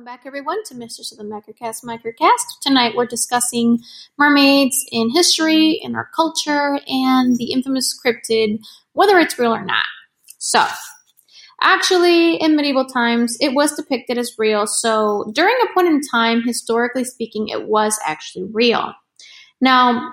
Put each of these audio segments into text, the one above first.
Welcome back, everyone, to Mistress of the Microcast Microcast. Tonight we're discussing mermaids in history, in our culture, and the infamous cryptid, whether it's real or not. So, actually, in medieval times, it was depicted as real, so during a point in time, historically speaking, it was actually real. Now,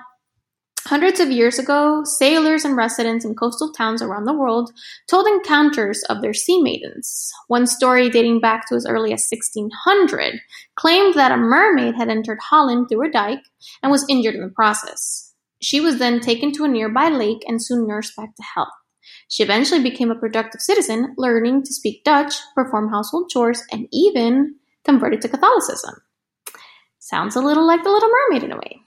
Hundreds of years ago, sailors and residents in coastal towns around the world told encounters of their sea maidens. One story dating back to as early as 1600 claimed that a mermaid had entered Holland through a dike and was injured in the process. She was then taken to a nearby lake and soon nursed back to health. She eventually became a productive citizen, learning to speak Dutch, perform household chores, and even converted to Catholicism. Sounds a little like the Little Mermaid in a way.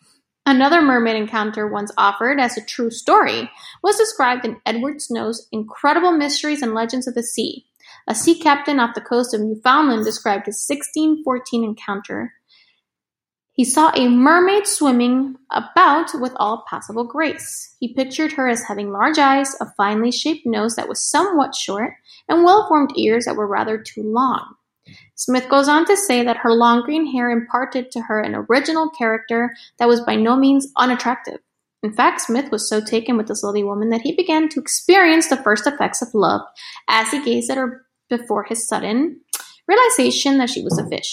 Another mermaid encounter once offered as a true story was described in Edward Snow's Incredible Mysteries and Legends of the Sea. A sea captain off the coast of Newfoundland described his 1614 encounter. He saw a mermaid swimming about with all possible grace. He pictured her as having large eyes, a finely shaped nose that was somewhat short, and well formed ears that were rather too long. Smith goes on to say that her long green hair imparted to her an original character that was by no means unattractive. In fact, Smith was so taken with this lovely woman that he began to experience the first effects of love as he gazed at her before his sudden realization that she was a fish.